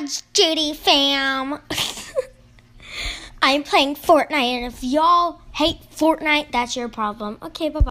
Judy Duty fam. I'm playing Fortnite, and if y'all hate Fortnite, that's your problem. Okay, bye bye.